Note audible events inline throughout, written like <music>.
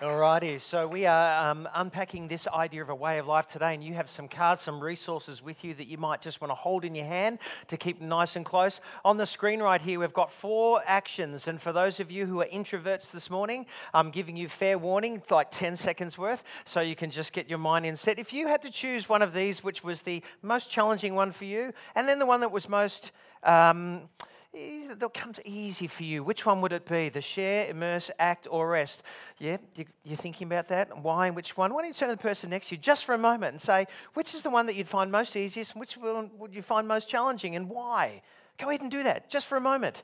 Alrighty, so we are um, unpacking this idea of a way of life today, and you have some cards, some resources with you that you might just want to hold in your hand to keep nice and close. On the screen right here, we've got four actions, and for those of you who are introverts this morning, I'm giving you fair warning, it's like 10 seconds worth, so you can just get your mind in set. If you had to choose one of these, which was the most challenging one for you, and then the one that was most um, that comes easy for you. Which one would it be? The share, immerse, act, or rest? Yeah, you, are thinking about that? Why and which one? Why don't you turn to the person next to you just for a moment and say, which is the one that you'd find most easiest and which one would you find most challenging and why? Go ahead and do that just for a moment.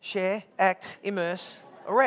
Share, act, immerse, or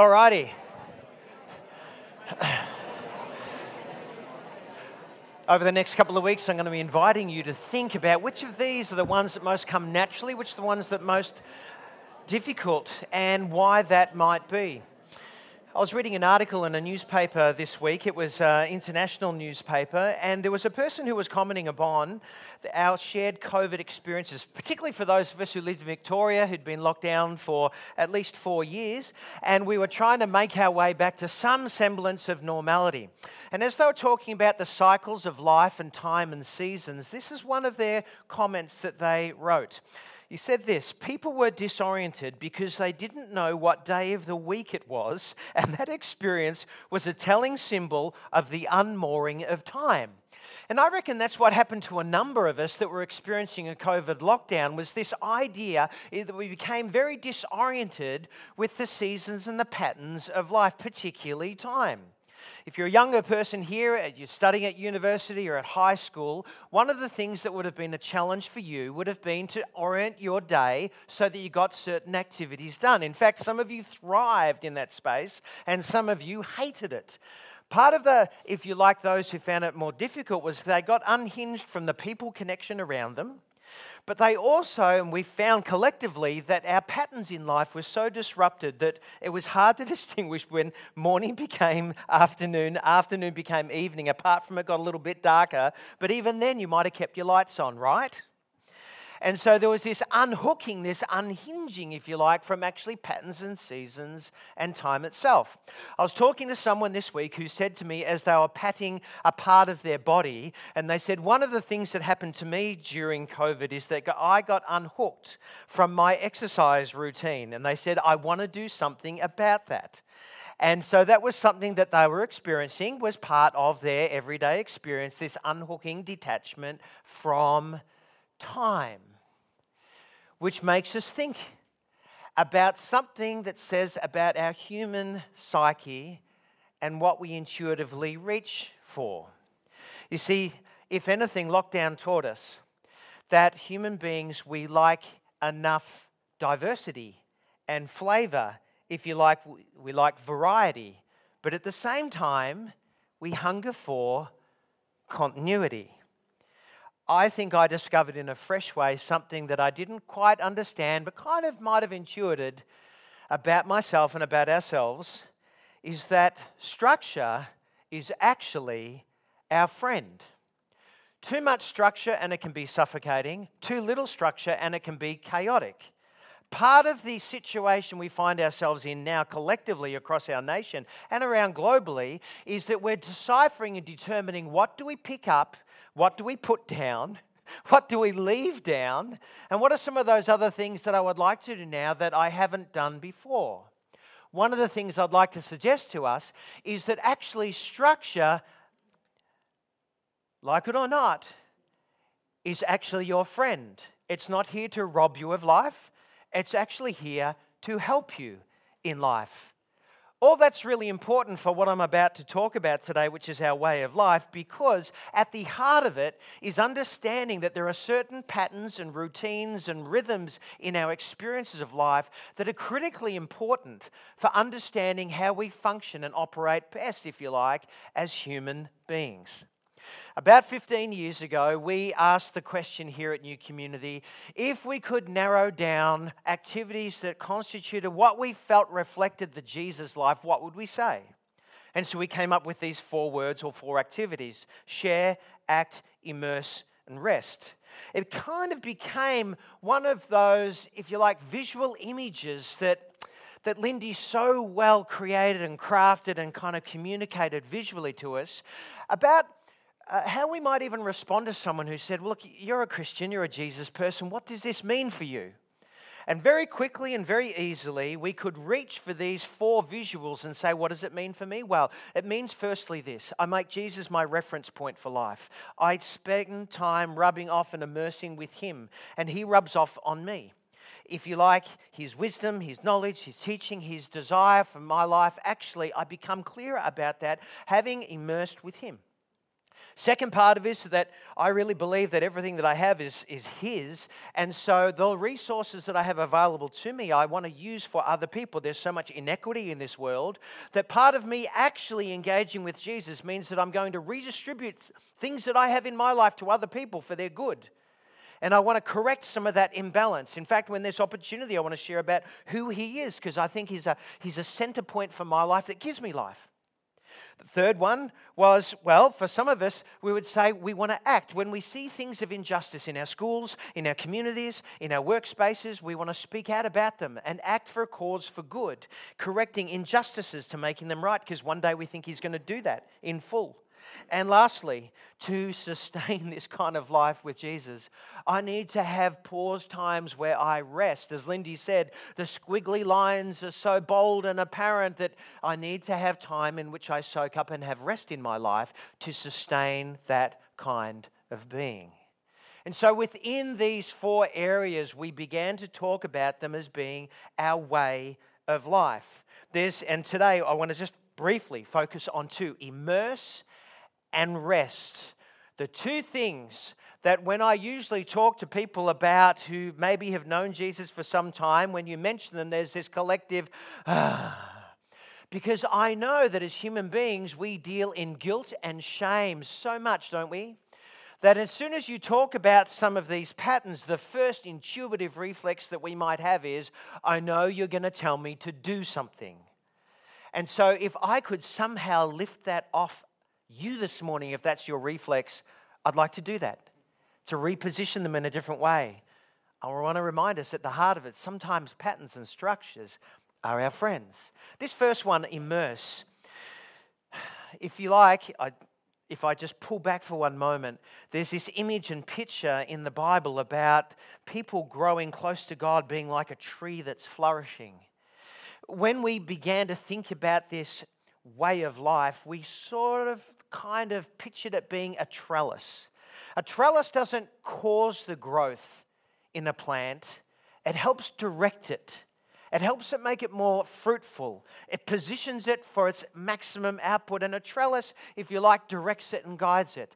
Alrighty. Over the next couple of weeks, I'm going to be inviting you to think about which of these are the ones that most come naturally, which are the ones that most difficult, and why that might be. I was reading an article in a newspaper this week. It was an international newspaper, and there was a person who was commenting upon our shared COVID experiences, particularly for those of us who lived in Victoria, who'd been locked down for at least four years, and we were trying to make our way back to some semblance of normality. And as they were talking about the cycles of life and time and seasons, this is one of their comments that they wrote. He said this People were disoriented because they didn't know what day of the week it was, <laughs> and that experience was a telling symbol of the unmooring of time. And I reckon that's what happened to a number of us that were experiencing a COVID lockdown was this idea that we became very disoriented with the seasons and the patterns of life, particularly time. If you're a younger person here, you're studying at university or at high school, one of the things that would have been a challenge for you would have been to orient your day so that you got certain activities done. In fact, some of you thrived in that space and some of you hated it. Part of the, if you like, those who found it more difficult was they got unhinged from the people connection around them but they also, and we found collectively, that our patterns in life were so disrupted that it was hard to <laughs> distinguish when morning became afternoon, afternoon became evening, apart from it got a little bit darker. But even then, you might have kept your lights on, right? And so there was this unhooking, this unhinging, if you like, from actually patterns and seasons and time itself. I was talking to someone this week who said to me, as they were patting a part of their body, and they said, One of the things that happened to me during COVID is that I got unhooked from my exercise routine. And they said, I want to do something about that. And so that was something that they were experiencing, was part of their everyday experience, this unhooking detachment from time which makes us think about something that says about our human psyche and what we intuitively reach for. You see, if anything, lockdown taught us that human beings, we like enough diversity and flavor. If you like, we like variety. But at the same time, we hunger for continuity. I think I discovered in a fresh way something that I didn't quite understand, but kind of might have intuited about myself and about ourselves is that structure is actually our friend. Too much structure and it can be suffocating, too little structure and it can be chaotic. Part of the situation we find ourselves in now, collectively across our nation and around globally, is that we're deciphering and determining what do we pick up what do we put down? <laughs> What do we leave down? And what are some of those other things that I would like to do now that I haven't done before? One of the things I'd like to suggest to us is that actually structure, like it or not, is actually your friend. It's not here to rob you of life, it's actually here to help you in life. All that's really important for what I'm about to talk about today, which is our way of life, because at the heart of it is understanding that there are certain patterns and routines and rhythms in our experiences of life that are critically important for understanding how we function and operate best, if you like, as human beings. About 15 years ago, we asked the question here at New Community if we could narrow down activities that constituted what we felt reflected the Jesus life, what would we say? And so we came up with these four words or four activities share, act, immerse, and rest. It kind of became one of those, if you like, visual images that that Lindy so well created and crafted and kind of communicated visually to us about uh, how we might even respond to someone who said, well, Look, you're a Christian, you're a Jesus person. What does this mean for you? And very quickly and very easily, we could reach for these four visuals and say, What does it mean for me? Well, it means firstly this I make Jesus my reference point for life. I spend time rubbing off and immersing with Him, and He rubs off on me. If you like, His wisdom, His knowledge, His teaching, His desire for my life, actually, I become clearer about that having immersed with Him. Second part of it is that I really believe that everything that I have is, is His. And so the resources that I have available to me, I want to use for other people. There's so much inequity in this world that part of me actually engaging with Jesus means that I'm going to redistribute things that I have in my life to other people for their good. And I want to correct some of that imbalance. In fact, when there's opportunity, I want to share about who He is because I think he's a, he's a center point for my life that gives me life. The third one was, well, for some of us, we would say we want to act. When we see things of injustice in our schools, in our communities, in our workspaces, we want to speak out about them and act for a cause for good, correcting injustices to making them right, because one day we think He's going to do that in full. And lastly, to sustain <laughs> this kind of life with Jesus, I need to have pause times where I rest. As Lindy said, the squiggly lines are so bold and apparent that I need to have time in which I soak up and have rest in my life to sustain that kind of being. And so, within these four areas, we began to talk about them as being our way of life. There's, and today I want to just briefly focus on two immerse and rest. The two things that when I usually talk to people about who maybe have known Jesus for some time, when you mention them, there's this collective, ah. Because I know that as human beings, we deal in guilt and shame so much, don't we? That as soon as you talk about some of these patterns, the first intuitive reflex that we might have is, I know you're going to tell me to do something. And so, if I could somehow lift that off you this morning, if that's your reflex, I'd like to do that, to reposition them in a different way. I want to remind us at the heart of it, sometimes patterns and structures are our friends. This first one, immerse. If you like, I, if I just pull back for one moment, there's this image and picture in the Bible about people growing close to God being like a tree that's flourishing. When we began to think about this way of life, we sort of kind of pictured it being a trellis. A trellis doesn't cause the growth in a plant, it helps direct it. It helps it make it more fruitful. It positions it for its maximum output. And a trellis, if you like, directs it and guides it.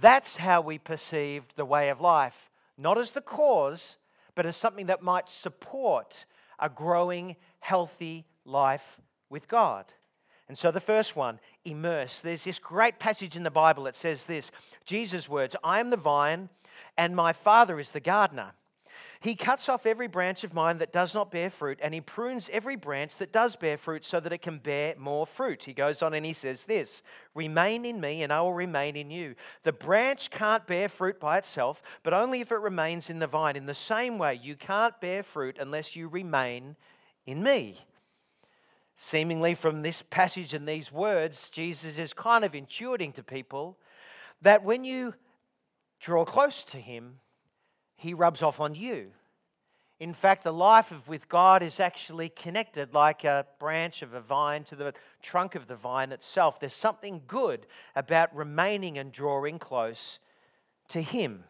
That's how we perceived the way of life, not as the cause, but as something that might support a growing, healthy life with God. And so the first one, immerse. There's this great passage in the Bible that says this Jesus' words I am the vine, and my Father is the gardener. He cuts off every branch of mine that does not bear fruit, and he prunes every branch that does bear fruit so that it can bear more fruit. He goes on and he says this Remain in me, and I will remain in you. The branch can't bear fruit by itself, but only if it remains in the vine. In the same way, you can't bear fruit unless you remain in me. Seemingly, from this passage and these words, Jesus is kind of intuiting to people that when you draw close to Him, He rubs off on you. In fact, the life of with God is actually connected like a branch of a vine to the trunk of the vine itself. There's something good about remaining and drawing close to Him.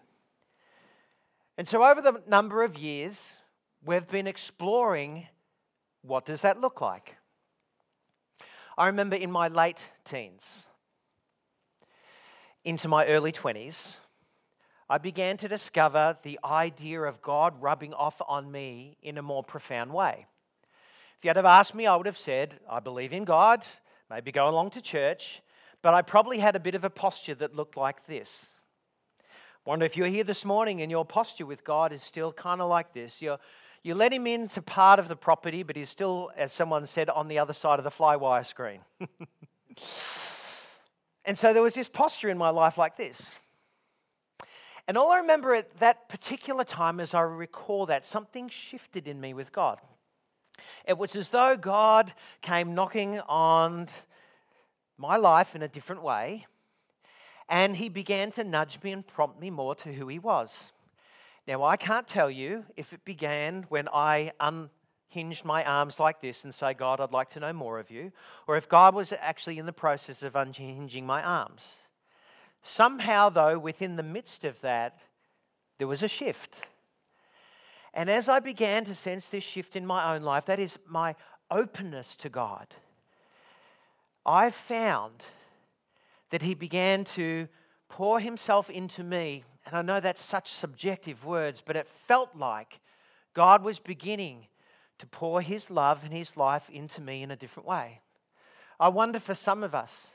And so, over the number of years, we've been exploring what does that look like? I remember in my late teens, into my early 20s, I began to discover the idea of God rubbing off on me in a more profound way. If you had have asked me, I would have said, I believe in God, maybe go along to church, but I probably had a bit of a posture that looked like this. Wonder if you're here this morning and your posture with God is still kind of like this. You're, you let him into part of the property, but he's still, as someone said, on the other side of the flywire screen. <laughs> and so there was this posture in my life like this. And all I remember at that particular time as I recall that, something shifted in me with God. It was as though God came knocking on my life in a different way and he began to nudge me and prompt me more to who he was. Now, I can't tell you if it began when I unhinged my arms like this and say, God, I'd like to know more of you, or if God was actually in the process of unhinging my arms. Somehow, though, within the midst of that, there was a shift. And as I began to sense this shift in my own life, that is my openness to God, I found that he began to pour himself into me. And I know that's such subjective words, but it felt like God was beginning to pour his love and his life into me in a different way. I wonder for some of us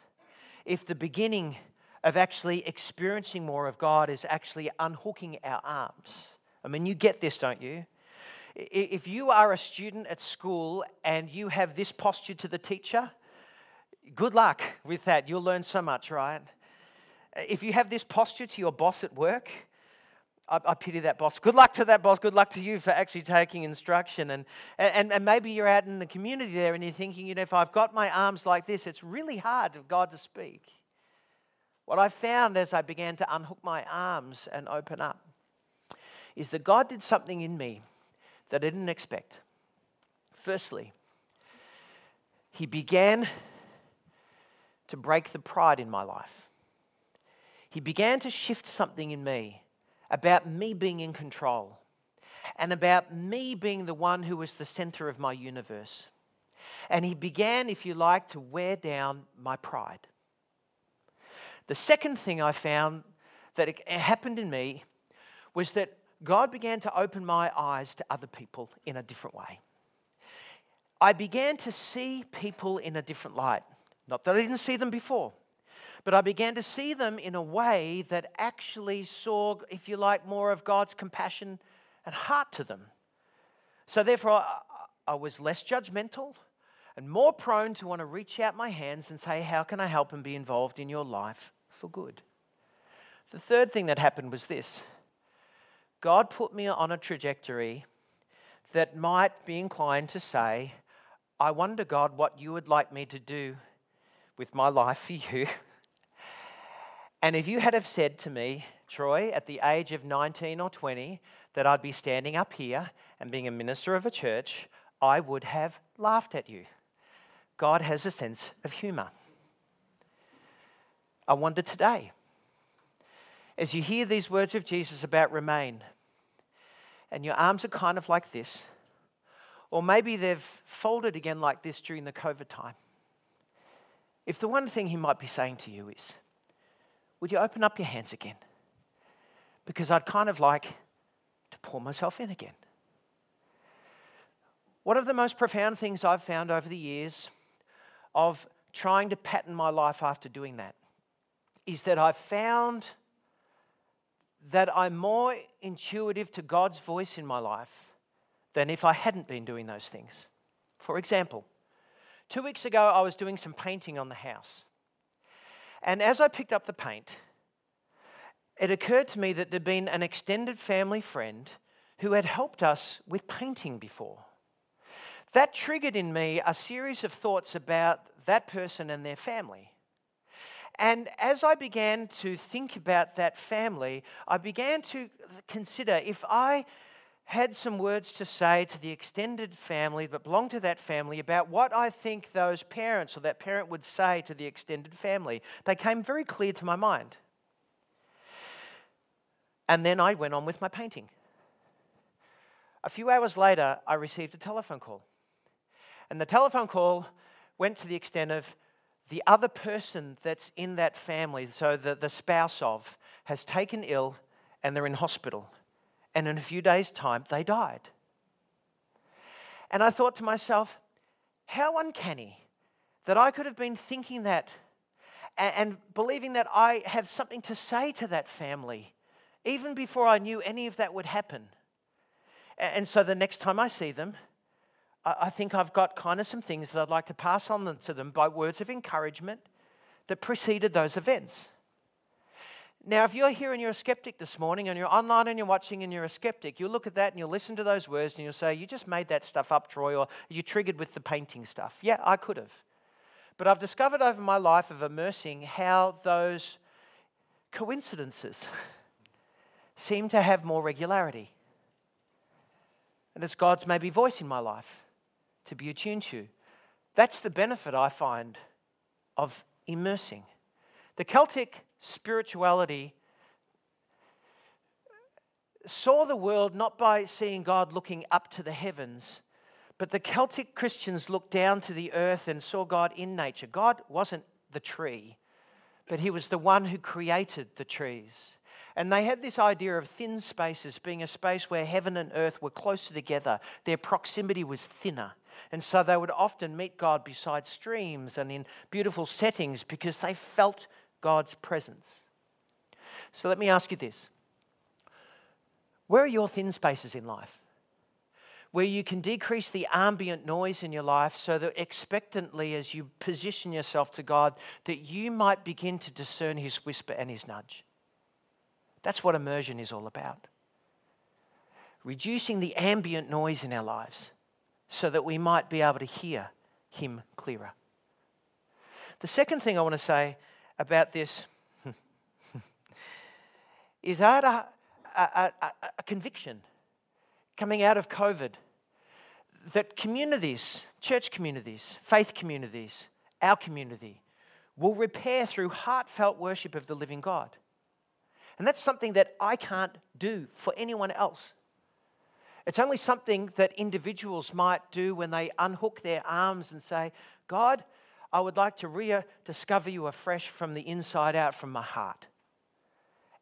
if the beginning of actually experiencing more of God is actually unhooking our arms. I mean, you get this, don't you? If you are a student at school and you have this posture to the teacher, Good luck with that. You'll learn so much, right? If you have this posture to your boss at work, I, I, pity that boss. Good luck to that boss. Good luck to you for actually taking instruction. And, and, and maybe you're out in the community there and you're thinking, you know, if I've got my arms like this, it's really hard for God to speak. What I found as I began to unhook my arms and open up is that God did something in me that I didn't expect. Firstly, He began to break the pride in my life. He began to shift something in me about me being in control and about me being the one who was the center of my universe. And he began, if you like, to wear down my pride. The second thing I found that happened in me was that God began to open my eyes to other people in a different way. I began to see people in a different light. Not that I didn't see them before, but I began to see them in a way that actually saw, if you like, more of God's compassion and heart to them. So therefore, I, was less judgmental and more prone to want to reach out my hands and say, How can I help and be involved in your life for good? The third thing that happened was this God put me on a trajectory that might be inclined to say, I wonder, God, what you would like me to do with my life for you. And if you had have said to me, Troy, at the age of 19 or 20, that I'd be standing up here and being a minister of a church, I would have laughed at you. God has a sense of humor. I wonder today, as you hear these words of Jesus about remain, and your arms are kind of like this, or maybe they've folded again like this during the COVID time if the one thing he might be saying to you is, would you open up your hands again? Because I'd kind of like to pour myself in again. One of the most profound things I've found over the years of trying to pattern my life after doing that is that I've found that I'm more intuitive to God's voice in my life than if I hadn't been doing those things. For example, Two weeks ago, I was doing some painting on the house. And as I picked up the paint, it occurred to me that there'd been an extended family friend who had helped us with painting before. That triggered in me a series of thoughts about that person and their family. And as I began to think about that family, I began to consider if I had some words to say to the extended family that belonged to that family about what I think those parents or that parent would say to the extended family. They came very clear to my mind. And then I went on with my painting. A few hours later, I received a telephone call. And the telephone call went to the extent of the other person that's in that family, so the, the spouse of, has taken ill and they're in hospital. And in a few days' time, they died. And I thought to myself, how uncanny that I could have been thinking that and, believing that I have something to say to that family, even before I knew any of that would happen. And so the next time I see them, I think I've got kind of some things that I'd like to pass on to them by words of encouragement that preceded those events. Now, if you're here and you're a skeptic this morning and you're online and you're watching and you're a skeptic, you'll look at that and you'll listen to those words and you'll say, You just made that stuff up, Troy, or you triggered with the painting stuff. Yeah, I could have. But I've discovered over my life of immersing how those coincidences <laughs> seem to have more regularity. And it's God's maybe voice in my life to be attuned to. That's the benefit I find of immersing. The Celtic spirituality saw the world not by seeing God looking up to the heavens, but the Celtic Christians looked down to the earth and saw God in nature. God wasn't the tree, but He was the one who created the trees. And they had this idea of thin spaces being a space where heaven and earth were closer together. Their proximity was thinner. And so they would often meet God beside streams and in beautiful settings because they felt God's presence. So let me ask you this Where are your thin spaces in life? Where you can decrease the ambient noise in your life so that expectantly, as you position yourself to God, that you might begin to discern His whisper and His nudge. That's what immersion is all about. Reducing the ambient noise in our lives so that we might be able to hear Him clearer. The second thing I want to say about this <laughs> is I had a, a, a, a conviction coming out of COVID that communities, church communities, faith communities, our community, will repair through heartfelt worship of the living God. And that's something that I can't do for anyone else. It's only something that individuals might do when they unhook their arms and say, God, I would like to rediscover you afresh from the inside out, from my heart.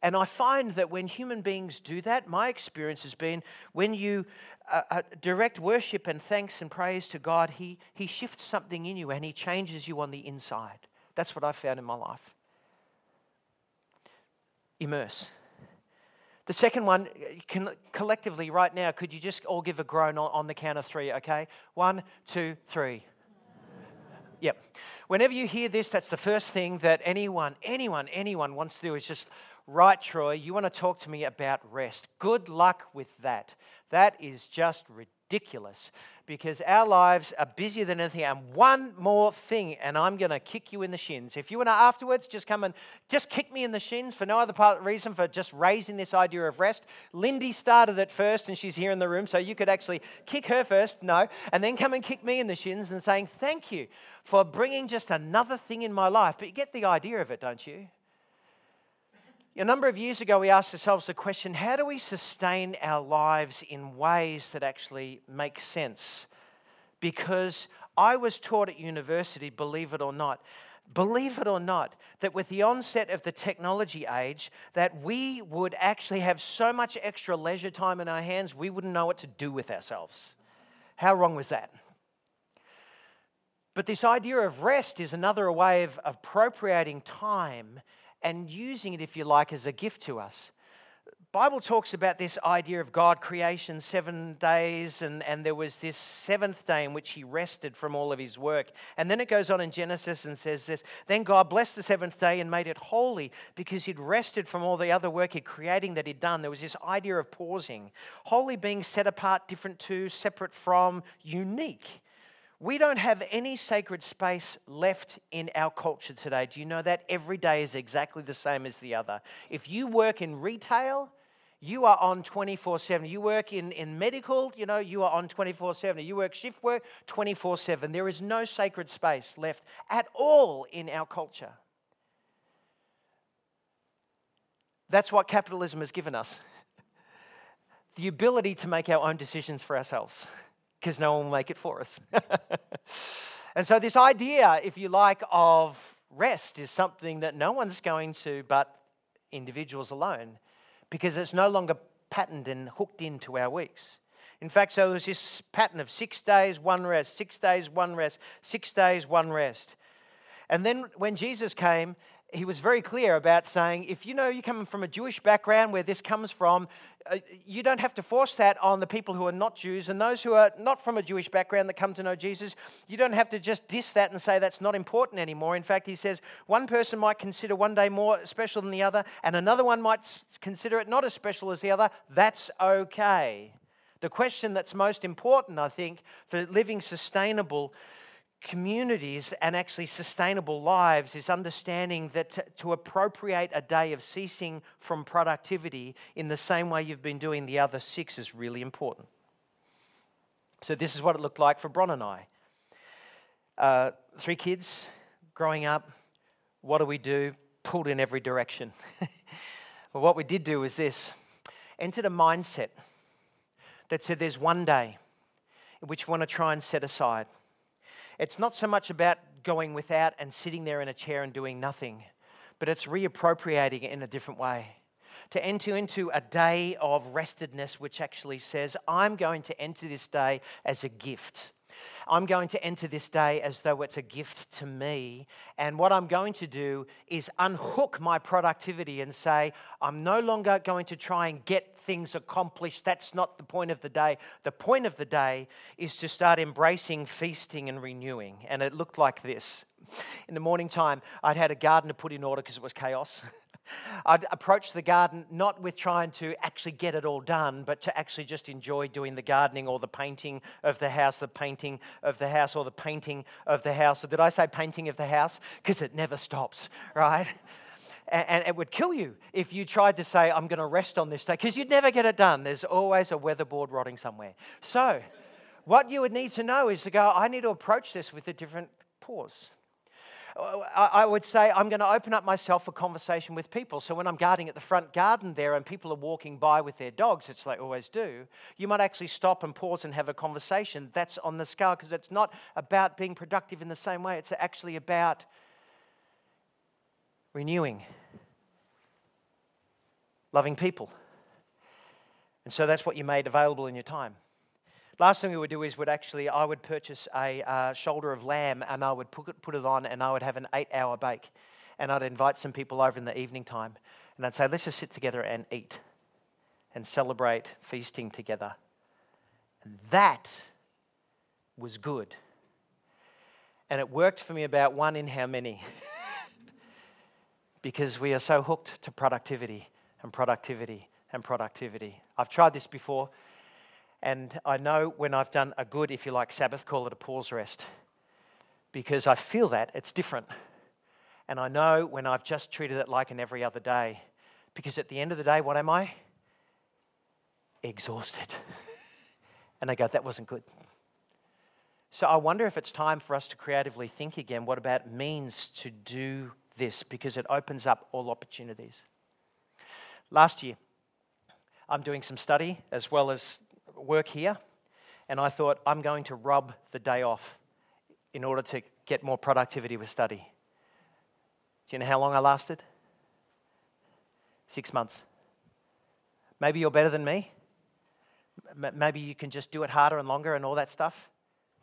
And I find that when human beings do that, my experience has been when you uh, uh, direct worship and thanks and praise to God, he, he shifts something in you and He changes you on the inside. That's what I've found in my life. Immerse. The second one, can, collectively, right now, could you just all give a groan on, on the count of three, okay? One, two, three. Yep. Whenever you hear this, that's the first thing that anyone, anyone, anyone wants to do is just, right, Troy, you want to talk to me about rest. Good luck with that. That is just ridiculous because our lives are busier than anything. And one more thing, and I'm going to kick you in the shins. If you want to afterwards, just come and just kick me in the shins for no other part, reason for just raising this idea of rest. Lindy started it first, and she's here in the room, so you could actually kick her first, no, and then come and kick me in the shins and saying, Thank you for bringing just another thing in my life. But you get the idea of it, don't you? A number of years ago, we asked ourselves the question how do we sustain our lives in ways that actually make sense? Because I was taught at university, believe it or not, believe it or not, that with the onset of the technology age, that we would actually have so much extra leisure time in our hands, we wouldn't know what to do with ourselves. How wrong was that? But this idea of rest is another way of appropriating time and using it, if you like, as a gift to us. Bible talks about this idea of God creation seven days, and, and there was this seventh day in which he rested from all of his work. And then it goes on in Genesis and says this Then God blessed the seventh day and made it holy because he'd rested from all the other work he'd creating that he'd done. There was this idea of pausing. Holy being set apart, different to, separate from, unique. We don't have any sacred space left in our culture today. Do you know that? Every day is exactly the same as the other. If you work in retail, you are on 24 7. You work in, in medical, you know, you are on 24 7. You work shift work 24 7. There is no sacred space left at all in our culture. That's what capitalism has given us. <laughs> the ability to make our own decisions for ourselves because no one will make it for us. <laughs> and so, this idea, if you like, of rest is something that no one's going to but individuals alone because it's no longer patterned and hooked into our weeks. In fact, so there's this pattern of six days, one rest, six days, one rest, six days, one rest. And then when Jesus came, he was very clear about saying, if you know you're coming from a Jewish background where this comes from, uh, you don't have to force that on the people who are not Jews and those who are not from a Jewish background that come to know Jesus. You don't have to just diss that and say that's not important anymore. In fact, he says one person might consider one day more special than the other, and another one might consider it not as special as the other. That's okay. The question that's most important, I think, for living sustainable communities and actually sustainable lives is understanding that to, to, appropriate a day of ceasing from productivity in the same way you've been doing the other six is really important. So, this is what it looked like for Bron and I. Uh, three kids growing up. What do we do? Pulled in every direction. <laughs> well, what we did do was this entered a mindset that said there's one day which we want to try and set aside it's not so much about going without and sitting there in a chair and doing nothing, but it's reappropriating it in a different way. To enter into a day of restedness, which actually says, I'm going to enter this day as a gift. I'm going to enter this day as though it's a gift to me. And what I'm going to do is unhook my productivity and say, I'm no longer going to try and get things accomplished. That's not the point of the day. The point of the day is to start embracing feasting and renewing. And it looked like this. In the morning time, I'd had a garden to put in order because it was chaos. <laughs> I'd approach the garden not with trying to actually get it all done, but to actually just enjoy doing the gardening or the painting of the house, the painting of the house, or the painting of the house. Or did I say painting of the house? Because it never stops, right? And, it would kill you if you tried to say, I'm going to rest on this day, because you'd never get it done. There's always a weatherboard rotting somewhere. So, what you would need to know is to go, I need to approach this with a different pause. I would say I'm going to open up myself for conversation with people. So when I'm guarding at the front garden there and people are walking by with their dogs, it's like always do, you might actually stop and pause and have a conversation. That's on the scale because it's not about being productive in the same way, it's actually about renewing, loving people. And so that's what you made available in your time. Last thing we would do is would actually I would purchase a uh, shoulder of lamb and I would put it, put it on and I would have an eight hour bake and I'd invite some people over in the evening time and I'd say let's just sit together and eat and celebrate feasting together. And that was good. And it worked for me about one in how many? <laughs> because we are so hooked to productivity and productivity and productivity. I've tried this before. And I know when I've done a good, if you like, Sabbath, call it a pause rest, because I feel that it's different. And I know when I've just treated it like an every other day, because at the end of the day, what am I? Exhausted. <laughs> and I go, that wasn't good. So I wonder if it's time for us to creatively think again what about means to do this because it opens up all opportunities. Last year, I'm doing some study as well as work here, and I thought, I'm going to rub the day off in order to get more productivity with study. Do you know how long I lasted? Six months. Maybe you're better than me. Maybe you can just do it harder and longer and all that stuff.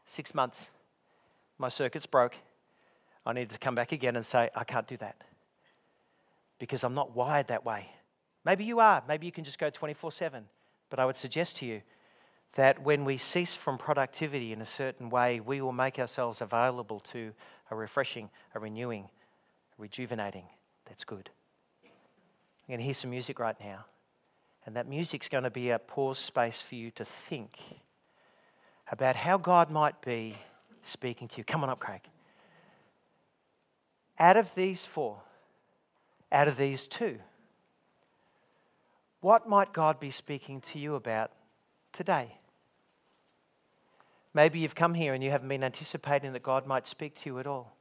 Six months. My circuits broke. I needed to come back again and say, I can't do that because I'm not wired that way. Maybe you are. Maybe you can just go 24 7. But I would suggest to you that when we cease from productivity in a certain way, we will make ourselves available to a refreshing, a renewing, a rejuvenating. That's good. I'm going to hear some music right now. And that music's going to be a pause space for you to think about how God might be speaking to you. Come on up, Craig. Out of these four, out of these two, what might God be speaking to you about today? Maybe you've come here and you haven't been anticipating that God might speak to you at all.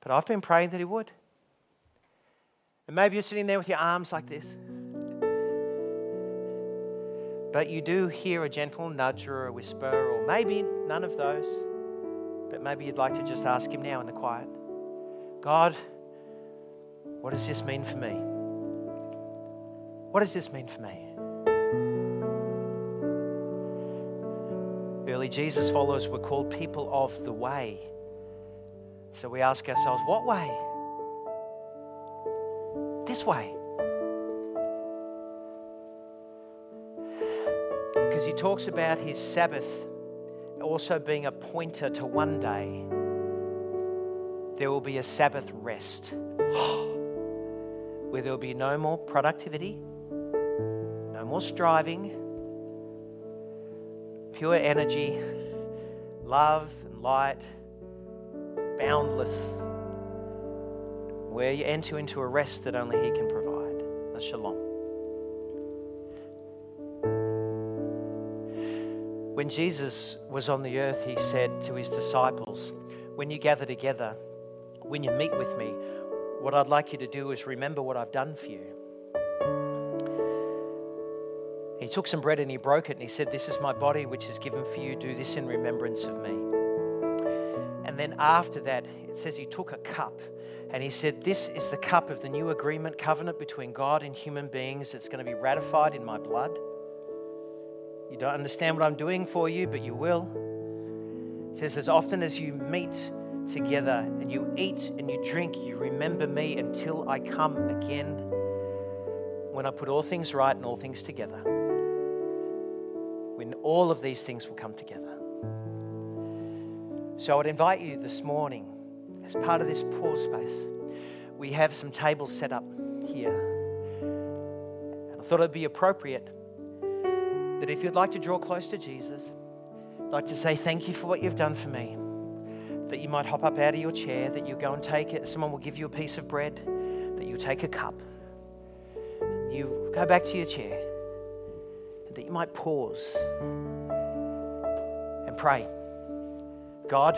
But I've been praying that He would. And maybe you're sitting there with your arms like this. but you do hear a gentle nudge or a whisper, or maybe none of those, but maybe you'd like to just ask Him now in the quiet God, what does this mean for me? What does this mean for me? Early Jesus followers were called people of the way. So we ask ourselves, what way? This way. Because he talks about his Sabbath also being a pointer to one day there will be a Sabbath rest <gasps> where there will be no more productivity, no more striving, pure energy, love and light, boundless, where you enter into a rest that only He can provide. A shalom. When Jesus was on the earth, He said to His disciples, When you gather together, when you meet with me, what I'd like you to do is remember what I've done for you. Took some bread and he broke it and he said, This is my body which is given for you. Do this in remembrance of me. And then after that, it says he took a cup and he said, This is the cup of the new agreement covenant between God and human beings. It's going to be ratified in my blood. You don't understand what I'm doing for you, but you will. It says, As often as you meet together and you eat and you drink, you remember me until I come again when I put all things right and all things together. When all of these things will come together. So I would invite you this morning, as part of this pause space, we have some tables set up here. And I thought it would be appropriate that if you'd like to draw close to Jesus, like to say thank you for what you've done for me that you might hop up out of your chair, that you go and take it. Someone will give you a piece of bread, that you take a cup. You go back to your chair, and that you might pause and pray God,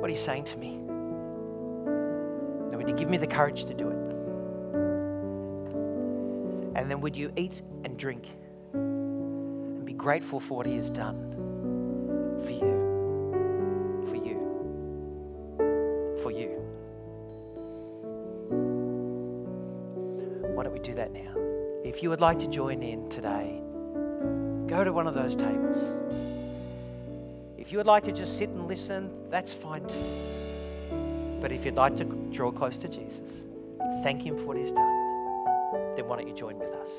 what are you saying to me? Now, would you give me the courage to do it? And then would you eat and drink and be grateful for what He has done for you? for you. For you? Why don't we do that now? If you would like to join in today, go to one of those tables. If you would like to just sit and listen, that's fine too. But if you'd like to draw close to Jesus, thank Him for what He's done, then why don't you join with us?